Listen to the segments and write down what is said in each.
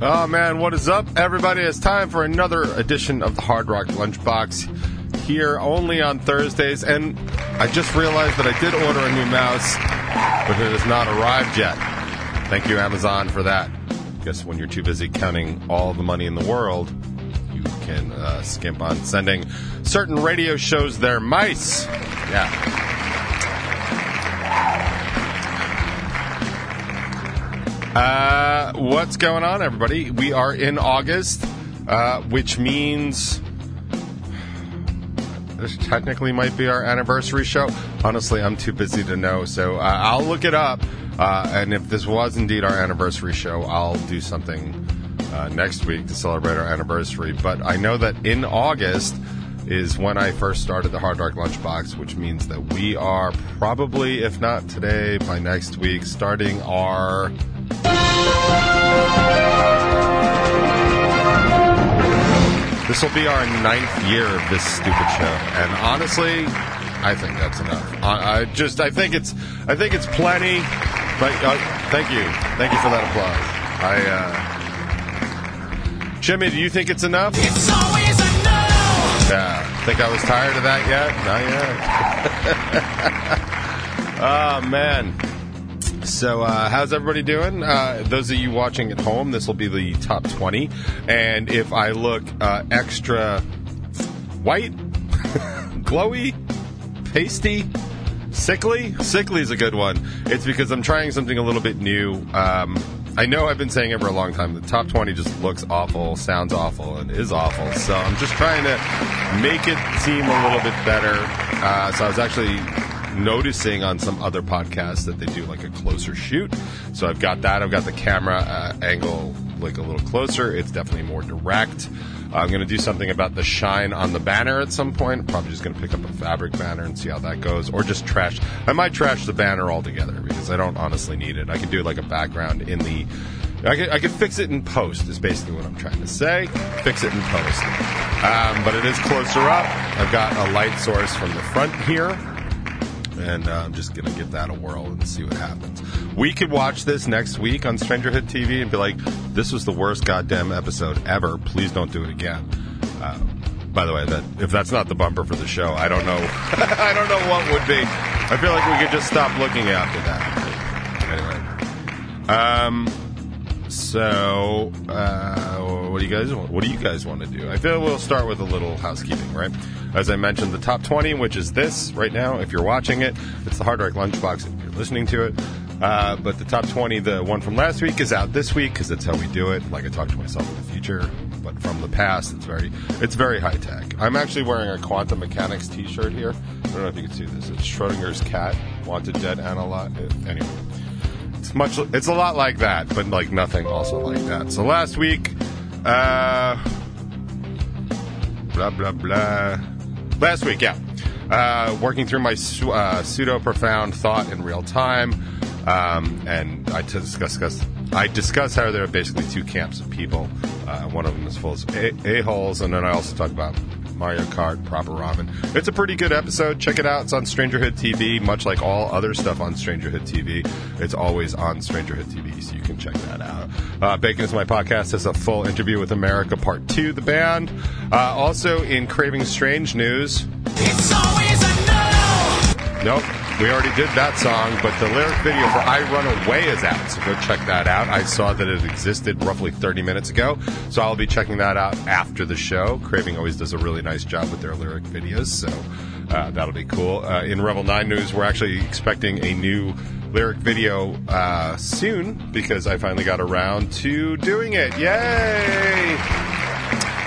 Oh man, what is up, everybody? It's time for another edition of the Hard Rock Lunchbox here only on Thursdays. And I just realized that I did order a new mouse, but it has not arrived yet. Thank you, Amazon, for that. Guess when you're too busy counting all the money in the world, you can uh, skimp on sending certain radio shows their mice. Yeah. Uh, what's going on, everybody? We are in August, uh, which means this technically might be our anniversary show. Honestly, I'm too busy to know, so uh, I'll look it up. Uh, and if this was indeed our anniversary show, I'll do something uh, next week to celebrate our anniversary. But I know that in August is when I first started the Hard Rock Lunchbox, which means that we are probably, if not today, by next week, starting our this will be our ninth year of this stupid show, and honestly, I think that's enough. I, I just, I think it's, I think it's plenty. But uh, thank you, thank you for that applause. I, uh, Jimmy, do you think it's enough? It's always. Yeah. Think I was tired of that yet? Not yet. oh man. So, uh, how's everybody doing? Uh, those of you watching at home, this will be the top 20. And if I look uh, extra white, glowy, pasty, sickly, sickly is a good one. It's because I'm trying something a little bit new. Um, I know I've been saying it for a long time. The top 20 just looks awful, sounds awful, and is awful. So I'm just trying to make it seem a little bit better. Uh, so I was actually noticing on some other podcasts that they do like a closer shoot. So I've got that. I've got the camera uh, angle like a little closer. It's definitely more direct. I'm going to do something about the shine on the banner at some point. Probably just going to pick up a fabric banner and see how that goes, or just trash. I might trash the banner altogether because I don't honestly need it. I could do like a background in the. I could, I could fix it in post. Is basically what I'm trying to say. Fix it in post. Um, but it is closer up. I've got a light source from the front here and uh, I'm just gonna give that a whirl and see what happens. We could watch this next week on Strangerhood TV and be like, "This was the worst goddamn episode ever. Please don't do it again." Uh, by the way, that if that's not the bumper for the show, I don't know. I don't know what would be. I feel like we could just stop looking after that. Anyway, um, so uh, what do you guys want? What do you guys want to do? I feel we'll start with a little housekeeping, right? As I mentioned, the top 20, which is this right now, if you're watching it, it's the Hard Rock Lunchbox if you're listening to it. Uh, but the top 20, the one from last week, is out this week because that's how we do it. Like I talk to myself in the future, but from the past, it's very, it's very high tech. I'm actually wearing a Quantum Mechanics T-shirt here. I don't know if you can see this. It's Schrodinger's cat, wanted dead analog. Anyway, it's much, it's a lot like that, but like nothing also like that. So last week, uh, blah blah blah. Last week, yeah. Uh, working through my su- uh, pseudo profound thought in real time, um, and I discuss, discuss I discuss how there are basically two camps of people. Uh, one of them is full of a holes, and then I also talk about Mario Kart, Proper Ramen. It's a pretty good episode. Check it out. It's on Strangerhood TV, much like all other stuff on Strangerhood TV. It's always on Strangerhood TV, so you can check that out. Uh, Bacon is my podcast has a full interview with America Part 2, the band. Uh, also in Craving Strange news. It's always a no. Nope. We already did that song, but the lyric video for I Run Away is out, so go check that out. I saw that it existed roughly 30 minutes ago, so I'll be checking that out after the show. Craving always does a really nice job with their lyric videos, so uh, that'll be cool. Uh, in Rebel 9 News, we're actually expecting a new lyric video uh, soon because I finally got around to doing it. Yay!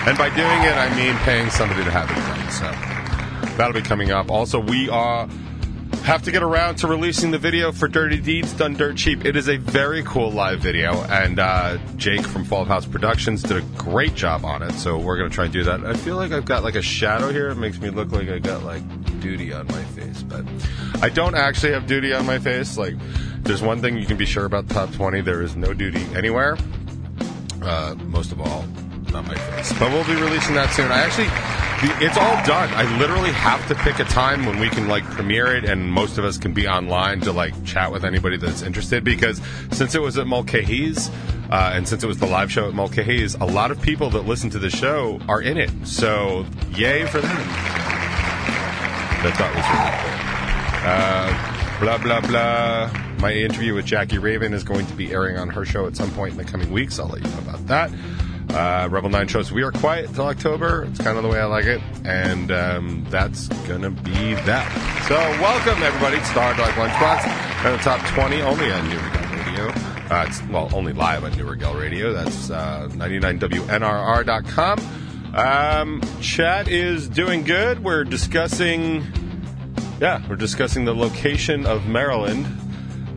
And by doing it, I mean paying somebody to have it done, so that'll be coming up. Also, we are have to get around to releasing the video for Dirty Deeds Done Dirt Cheap. It is a very cool live video, and uh, Jake from Fall of House Productions did a great job on it. So we're gonna try and do that. I feel like I've got like a shadow here. It makes me look like I got like duty on my face, but I don't actually have duty on my face. Like, there's one thing you can be sure about the top 20: there is no duty anywhere. Uh, most of all, not my face. But we'll be releasing that soon. I actually it's all done. I literally have to pick a time when we can like premiere it, and most of us can be online to like chat with anybody that's interested. Because since it was at Mulcahy's, uh, and since it was the live show at Mulcahy's, a lot of people that listen to the show are in it. So yay for them. That thought was really cool. Uh, blah blah blah. My interview with Jackie Raven is going to be airing on her show at some point in the coming weeks. I'll let you know about that. Uh, Rebel 9 shows We Are Quiet till October. It's kind of the way I like it. And um, that's to be that. So, welcome everybody to Hard Rock Lunchbox and the top 20 only on New Regal Radio. Uh, it's, well, only live on New Regal Radio. That's uh, 99WNRR.com. Um, chat is doing good. We're discussing, yeah, we're discussing the location of Maryland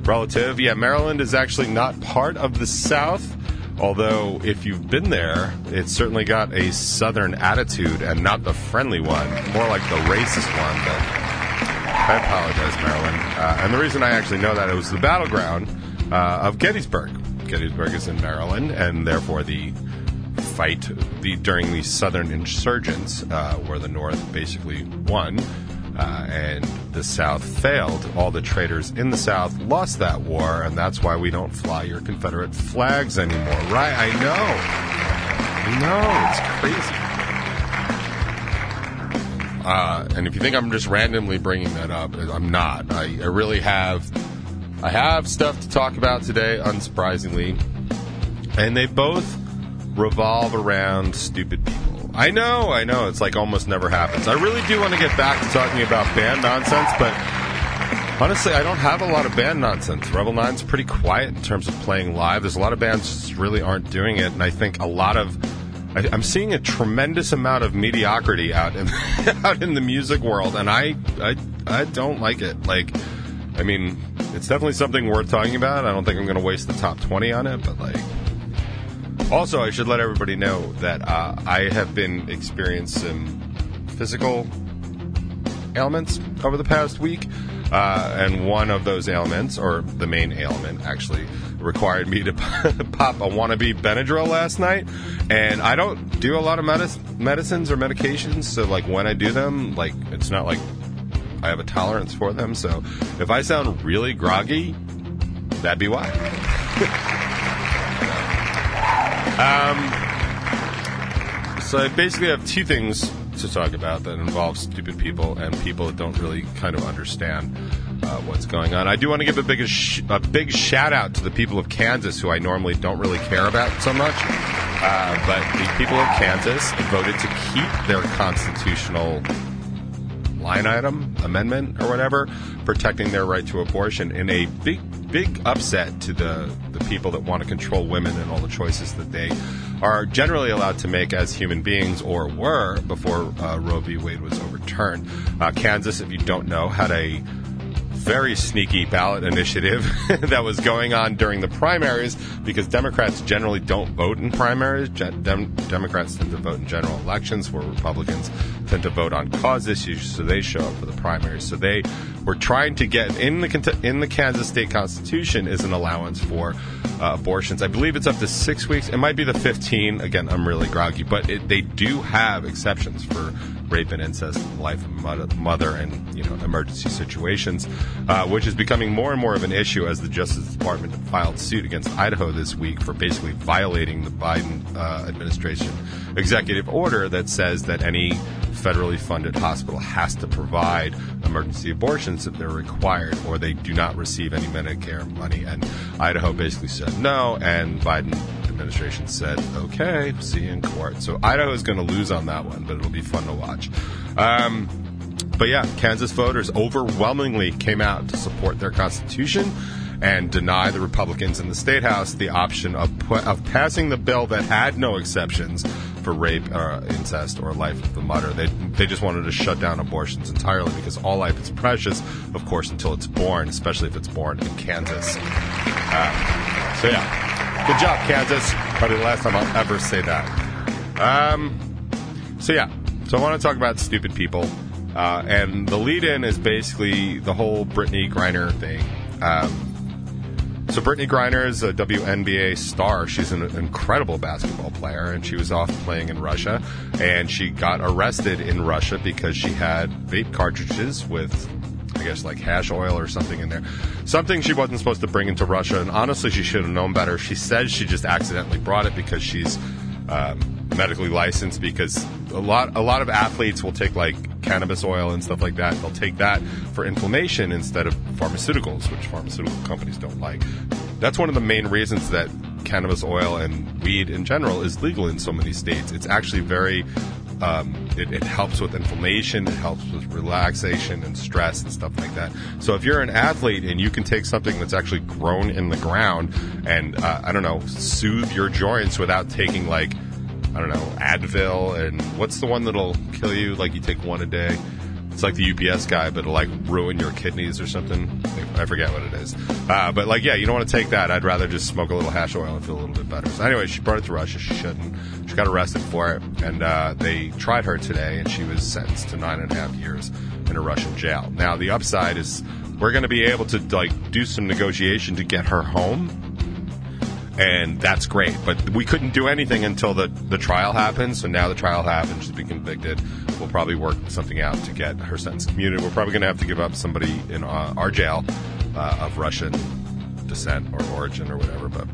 relative. Yeah, Maryland is actually not part of the South. Although, if you've been there, it's certainly got a southern attitude and not the friendly one, more like the racist one. But I apologize, Maryland. Uh, and the reason I actually know that it was the battleground uh, of Gettysburg. Gettysburg is in Maryland, and therefore the fight the, during the southern insurgents, uh, where the North basically won. Uh, and the South failed. All the traitors in the South lost that war, and that's why we don't fly your Confederate flags anymore. Right? I know. I know. It's crazy. Uh, and if you think I'm just randomly bringing that up, I'm not. I, I really have. I have stuff to talk about today, unsurprisingly, and they both revolve around stupid people. I know, I know. It's like almost never happens. I really do want to get back to talking about band nonsense, but honestly, I don't have a lot of band nonsense. Rebel Nine's pretty quiet in terms of playing live. There's a lot of bands just really aren't doing it, and I think a lot of I, I'm seeing a tremendous amount of mediocrity out in out in the music world, and I I I don't like it. Like, I mean, it's definitely something worth talking about. I don't think I'm going to waste the top twenty on it, but like. Also, I should let everybody know that uh, I have been experiencing some physical ailments over the past week. Uh, and one of those ailments, or the main ailment, actually required me to pop a wannabe Benadryl last night. And I don't do a lot of medic- medicines or medications, so like when I do them, like it's not like I have a tolerance for them. So if I sound really groggy, that'd be why. um, so I basically have two things to talk about that involve stupid people and people that don't really kind of understand uh, what's going on. I do want to give a big sh- a big shout out to the people of Kansas who I normally don't really care about so much, uh, but the people of Kansas voted to keep their constitutional line item amendment or whatever protecting their right to abortion in a big big upset to the the people that want to control women and all the choices that they are generally allowed to make as human beings or were before uh, Roe v. Wade was overturned. Uh, Kansas, if you don't know, had a very sneaky ballot initiative that was going on during the primaries because Democrats generally don't vote in primaries. Dem- Democrats tend to vote in general elections, where Republicans tend to vote on cause issues, so they show up for the primaries. So they were trying to get in the in the Kansas state constitution is an allowance for uh, abortions. I believe it's up to six weeks. It might be the 15. Again, I'm really groggy, but it, they do have exceptions for rape and incest, life of mother, mother and you know emergency situations, uh, which is becoming more and more of an issue as the Justice Department filed suit against Idaho this week for basically violating the Biden uh, administration executive order that says that any federally funded hospital has to provide emergency abortions if they're required or they do not receive any Medicare money. And Idaho basically said no, and Biden administration said, okay, see you in court. So Idaho is going to lose on that one, but it'll be fun to watch. Um, but yeah, Kansas voters overwhelmingly came out to support their constitution and deny the Republicans in the state house the option of pu- of passing the bill that had no exceptions for rape, uh, incest, or life of the mother. They they just wanted to shut down abortions entirely because all life is precious, of course, until it's born, especially if it's born in Kansas. Uh, so yeah, good job, Kansas. Probably the last time I'll ever say that. Um, so yeah, so I want to talk about stupid people, uh, and the lead-in is basically the whole Brittney Griner thing. Um, So Brittney Griner is a WNBA star. She's an incredible basketball player, and she was off playing in Russia, and she got arrested in Russia because she had vape cartridges with, I guess, like hash oil or something in there, something she wasn't supposed to bring into Russia. And honestly, she should have known better. She says she just accidentally brought it because she's um, medically licensed. Because a lot, a lot of athletes will take like cannabis oil and stuff like that. They'll take that for inflammation instead of pharmaceuticals, which pharmaceutical companies don't like. That's one of the main reasons that cannabis oil and weed in general is legal in so many states. It's actually very, um, it, it helps with inflammation, it helps with relaxation and stress and stuff like that. So if you're an athlete and you can take something that's actually grown in the ground and, uh, I don't know, soothe your joints without taking like, I don't know, Advil and what's the one that'll kill you? Like you take one a day. It's like the UPS guy, but it'll like ruin your kidneys or something. I forget what it is. Uh, but like, yeah, you don't want to take that. I'd rather just smoke a little hash oil and feel a little bit better. So anyway, she brought it to Russia. She shouldn't. She got arrested for it, and uh, they tried her today, and she was sentenced to nine and a half years in a Russian jail. Now the upside is we're going to be able to like do some negotiation to get her home and that's great. But we couldn't do anything until the, the trial happened. So now the trial happened. She's been convicted. We'll probably work something out to get her sentence commuted. We're probably going to have to give up somebody in uh, our jail uh, of Russian descent or origin or whatever. But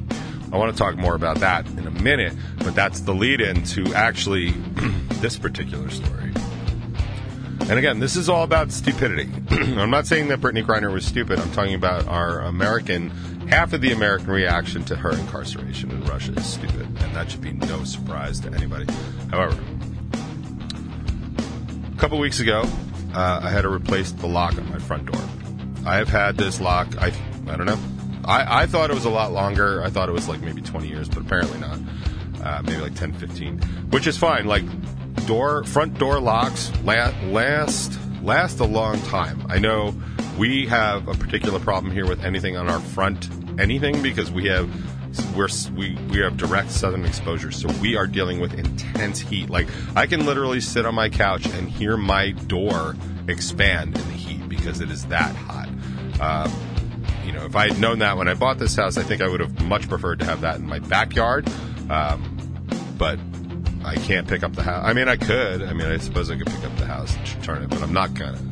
I want to talk more about that in a minute. But that's the lead in to actually this particular story. And again, this is all about stupidity. I'm not saying that Brittney Griner was stupid. I'm talking about our American, half of the American reaction to her incarceration in Russia is stupid. And that should be no surprise to anybody. However, a couple weeks ago, uh, I had to replace the lock on my front door. I have had this lock, I, I don't know. I, I thought it was a lot longer. I thought it was like maybe 20 years, but apparently not. Uh, maybe like 10, 15, which is fine. Like door, front door locks la- last last a long time. I know we have a particular problem here with anything on our front anything because we have we're we we have direct southern exposure, so we are dealing with intense heat. Like I can literally sit on my couch and hear my door expand in the heat because it is that hot. Um, you know, if I had known that when I bought this house, I think I would have much preferred to have that in my backyard. Um, but I can't pick up the house. I mean, I could. I mean, I suppose I could pick up the house and turn it, but I'm not gonna.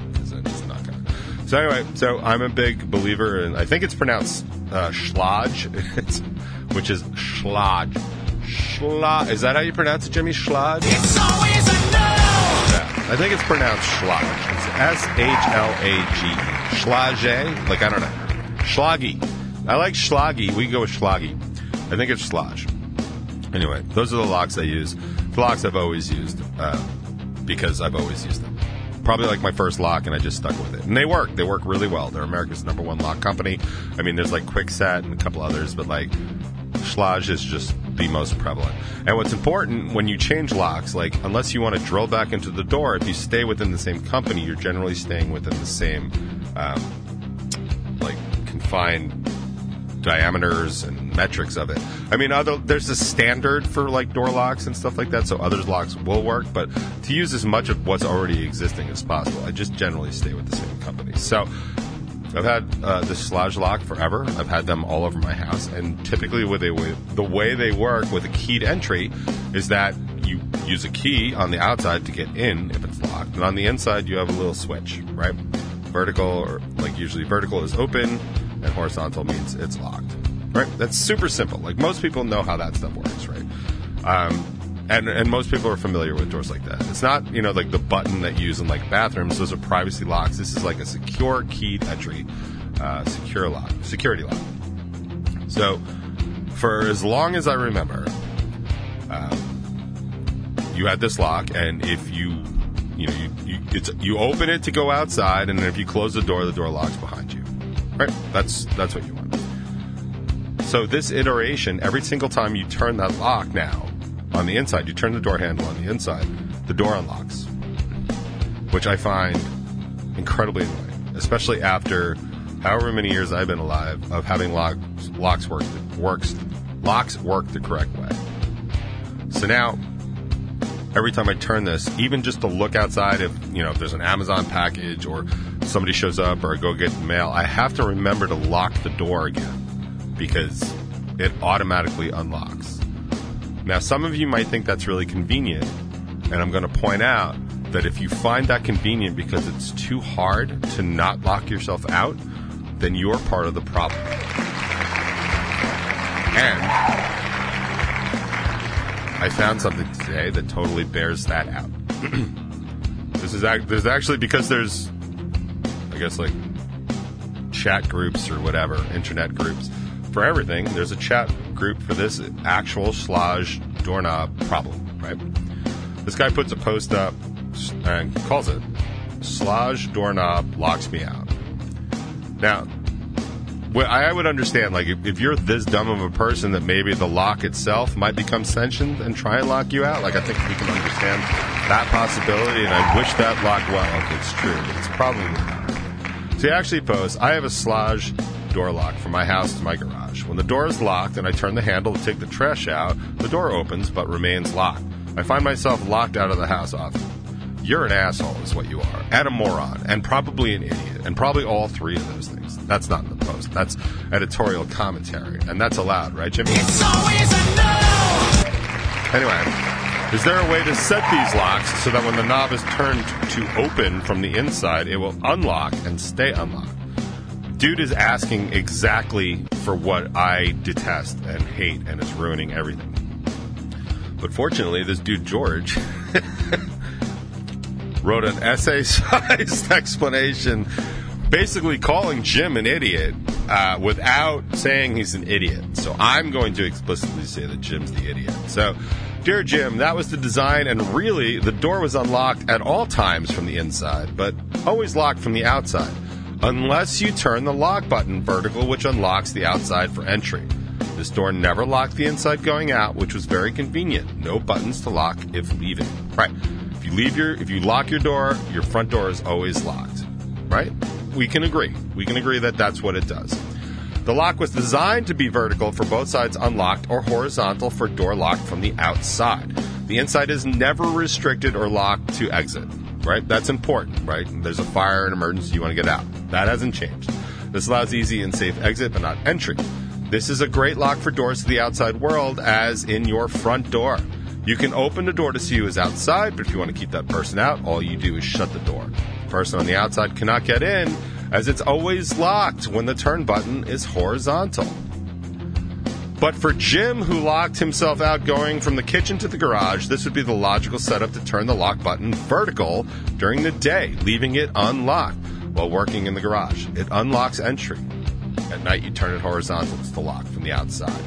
So anyway, so I'm a big believer and I think it's pronounced uh, Schlage, which is Schlage. Schla. Is that how you pronounce it, Jimmy? Schlage. It's always a no. Yeah, I think it's pronounced Schlage. It's S H L A G E. Schlage? Like, I don't know. Schlaggy. I like Schlaggy. We can go with Schlaggy. I think it's Schlage. Anyway, those are the locks I use. The locks I've always used uh, because I've always used them. Probably like my first lock, and I just stuck with it. And they work. They work really well. They're America's number one lock company. I mean, there's like Kwikset and a couple others, but like Schlage is just the most prevalent. And what's important when you change locks, like unless you want to drill back into the door, if you stay within the same company, you're generally staying within the same um, like confined diameters and metrics of it. I mean, other there's a standard for like door locks and stuff like that, so others locks will work. But to use as much of what's already existing as possible, I just generally stay with the same company. So I've had uh, the Schlage lock forever. I've had them all over my house, and typically, with they the way they work with a keyed entry is that you use a key on the outside to get in if it's locked, and on the inside you have a little switch, right? Vertical or like usually vertical is open, and horizontal means it's locked, right? That's super simple. Like most people know how that stuff works, right? Um, and and most people are familiar with doors like that. It's not you know like the button that you use in like bathrooms. Those are privacy locks. This is like a secure keyed entry, uh, secure lock, security lock. So for as long as I remember, um, you had this lock, and if you you know you, you you open it to go outside, and if you close the door, the door locks behind you. Right? That's that's what you want. So this iteration, every single time you turn that lock now on the inside, you turn the door handle on the inside, the door unlocks, which I find incredibly annoying, especially after however many years I've been alive of having locks locks work works locks work the correct way. So now every time I turn this, even just to look outside, if you know if there's an Amazon package or somebody shows up or I go get mail, I have to remember to lock the door again because it automatically unlocks. Now, some of you might think that's really convenient, and I'm going to point out that if you find that convenient because it's too hard to not lock yourself out, then you're part of the problem. And I found something today that totally bears that out. this is there's actually because there's guess like chat groups or whatever, internet groups for everything. There's a chat group for this actual Schlage doorknob problem, right? This guy puts a post up and calls it Schlage doorknob locks me out. Now, I would understand, like, if, you're this dumb of a person that maybe the lock itself might become sentient and try and lock you out, like, I think we can understand that possibility, and I wish that lock well if it's true, it's probably not. So he actually posts, I have a Schlage door lock from my house to my garage. When the door is locked and I turn the handle to take the trash out, the door opens but remains locked. I find myself locked out of the house often. You're an asshole, is what you are, and a moron, and probably an idiot, and probably all three of those things. That's not in the post. That's editorial commentary, and that's allowed, right, Jimmy? It's always a no. Anyway, is there a way to set these locks so that when the knob is turned to open from the inside, it will unlock and stay unlocked? Dude is asking exactly for what I detest and hate and is ruining everything. But fortunately, this dude George wrote an essay sized explanation basically calling Jim an idiot uh, without saying he's an idiot. So I'm going to explicitly say that Jim's the idiot. So, dear Jim, that was the design, and really the door was unlocked at all times from the inside, but always locked from the outside. Unless you turn the lock button vertical, which unlocks the outside for entry. This door never locked the inside going out, which was very convenient. No buttons to lock if leaving. Right. If you leave your if you lock your door, your front door is always locked. Right? We can agree. We can agree that that's what it does. The lock was designed to be vertical for both sides unlocked or horizontal for door locked from the outside. The inside is never restricted or locked to exit. Right? That's important, right? There's a fire, an emergency, you want to get out. That hasn't changed. This allows easy and safe exit, but not entry. This is a great lock for doors to the outside world, as in your front door. You can open the door to see who is outside, but if you want to keep that person out, all you do is shut the door. The person on the outside cannot get in, as it's always locked when the turn button is horizontal. But for Jim, who locked himself out going from the kitchen to the garage, this would be the logical setup to turn the lock button vertical during the day, leaving it unlocked while working in the garage. It unlocks entry. At night, you turn it horizontal to the lock from the outside.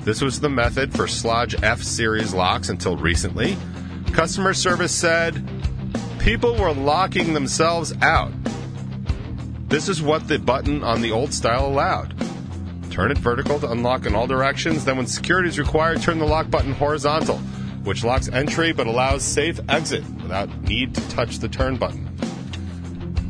This was the method for Schlage F series locks until recently. Customer service said people were locking themselves out. This is what the button on the old style allowed. Turn it vertical to unlock in all directions. Then, when security is required, turn the lock button horizontal, which locks entry but allows safe exit without need to touch the turn button.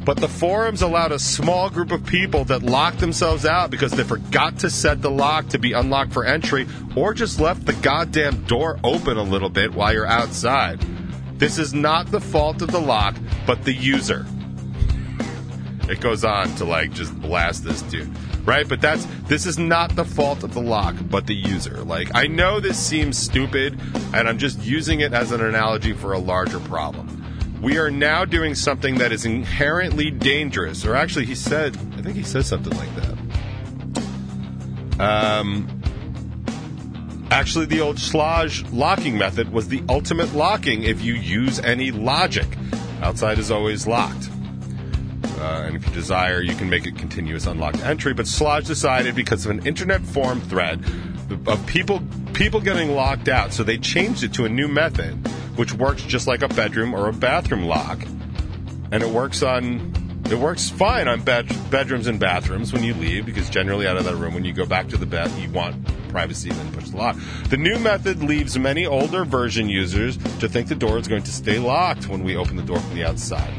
But the forums allowed a small group of people that locked themselves out because they forgot to set the lock to be unlocked for entry or just left the goddamn door open a little bit while you're outside. This is not the fault of the lock, but the user. It goes on to like just blast this dude. Right? But that's this is not the fault of the lock, but the user. Like I know this seems stupid and I'm just using it as an analogy for a larger problem. We are now doing something that is inherently dangerous, or actually, he said, I think he said something like that. Um, actually, the old Schlage locking method was the ultimate locking if you use any logic. Outside is always locked. Uh, and if you desire, you can make it continuous unlocked entry. But Schlage decided because of an internet forum thread of people people getting locked out, so they changed it to a new method, which works just like a bedroom or a bathroom lock, and it works on. It works fine on bed, bedrooms and bathrooms when you leave because generally out of that room when you go back to the bed you want privacy and then push the lock. The new method leaves many older version users to think the door is going to stay locked when we open the door from the outside.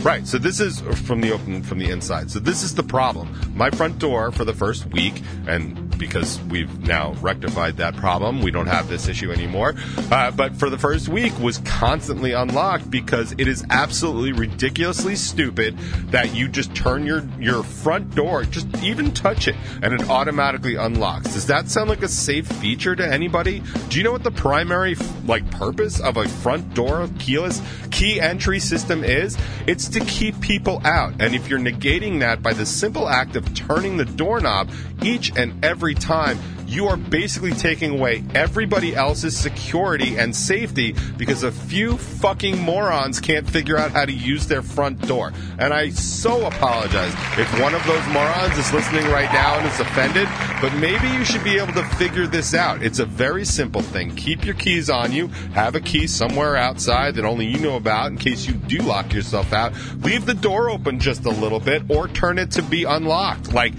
Right. So this is from the open from the inside. So this is the problem. My front door for the first week and because we've now rectified that problem. We don't have this issue anymore. Uh, but for the first week was constantly unlocked because it is absolutely ridiculously stupid that you just turn your, your front door, just even touch it, and it automatically unlocks. Does that sound like a safe feature to anybody? Do you know what the primary like purpose of a front door keyless key entry system is? It's to keep people out. And if you're negating that by the simple act of turning the doorknob each and every time, you are basically taking away everybody else's security and safety because a few fucking morons can't figure out how to use their front door. And I so apologize if one of those morons is listening right now and is offended, but maybe you should be able to figure this out. It's a very simple thing. Keep your keys on you, have a key somewhere outside that only you know about in case you do lock yourself out. Leave the door open just a little bit or turn it to be unlocked. Like,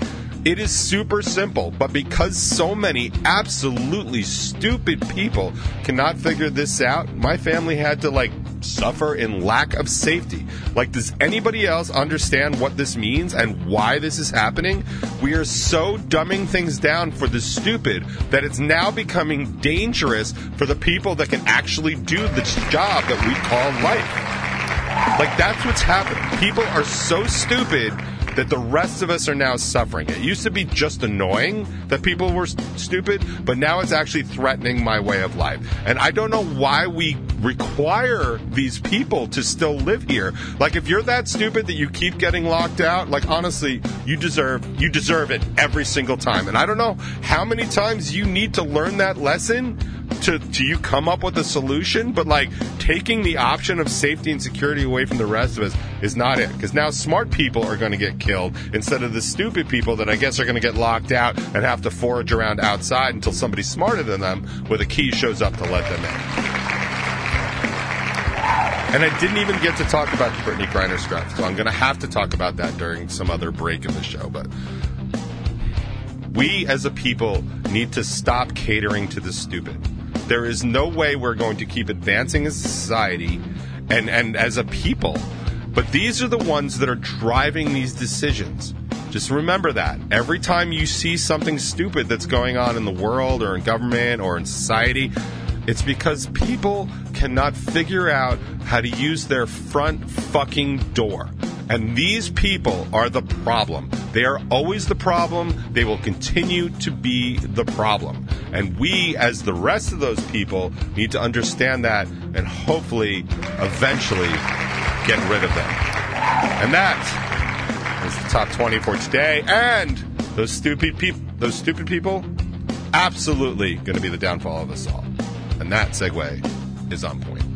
it is super simple, but because so many absolutely stupid people cannot figure this out, my family had to like suffer in lack of safety. Like, does anybody else understand what this means and why this is happening? We are so dumbing things down for the stupid that it's now becoming dangerous for the people that can actually do the job that we call life. Like, that's what's happening. People are so stupid that the rest of us are now suffering. It used to be just annoying that people were st- stupid, but now it's actually threatening my way of life. And I don't know why we require these people to still live here. Like if you're that stupid that you keep getting locked out, like honestly, you deserve you deserve it every single time. And I don't know how many times you need to learn that lesson to, to you come up with a solution, but like taking the option of safety and security away from the rest of us is not it. Because now smart people are going to get killed instead of the stupid people that I guess are going to get locked out and have to forage around outside until somebody smarter than them with a key shows up to let them in. And I didn't even get to talk about the Brittney Griner stuff, so I'm going to have to talk about that during some other break in the show. But we as a people need to stop catering to the stupid. There is no way we're going to keep advancing as a society and, and as a people. But these are the ones that are driving these decisions. Just remember that. Every time you see something stupid that's going on in the world or in government or in society, it's because people cannot figure out how to use their front fucking door. And these people are the problem. They are always the problem. They will continue to be the problem. And we, as the rest of those people, need to understand that and hopefully eventually get rid of them. And that is the top 20 for today. And those stupid people, those stupid people, absolutely going to be the downfall of us all. And that segue is on point.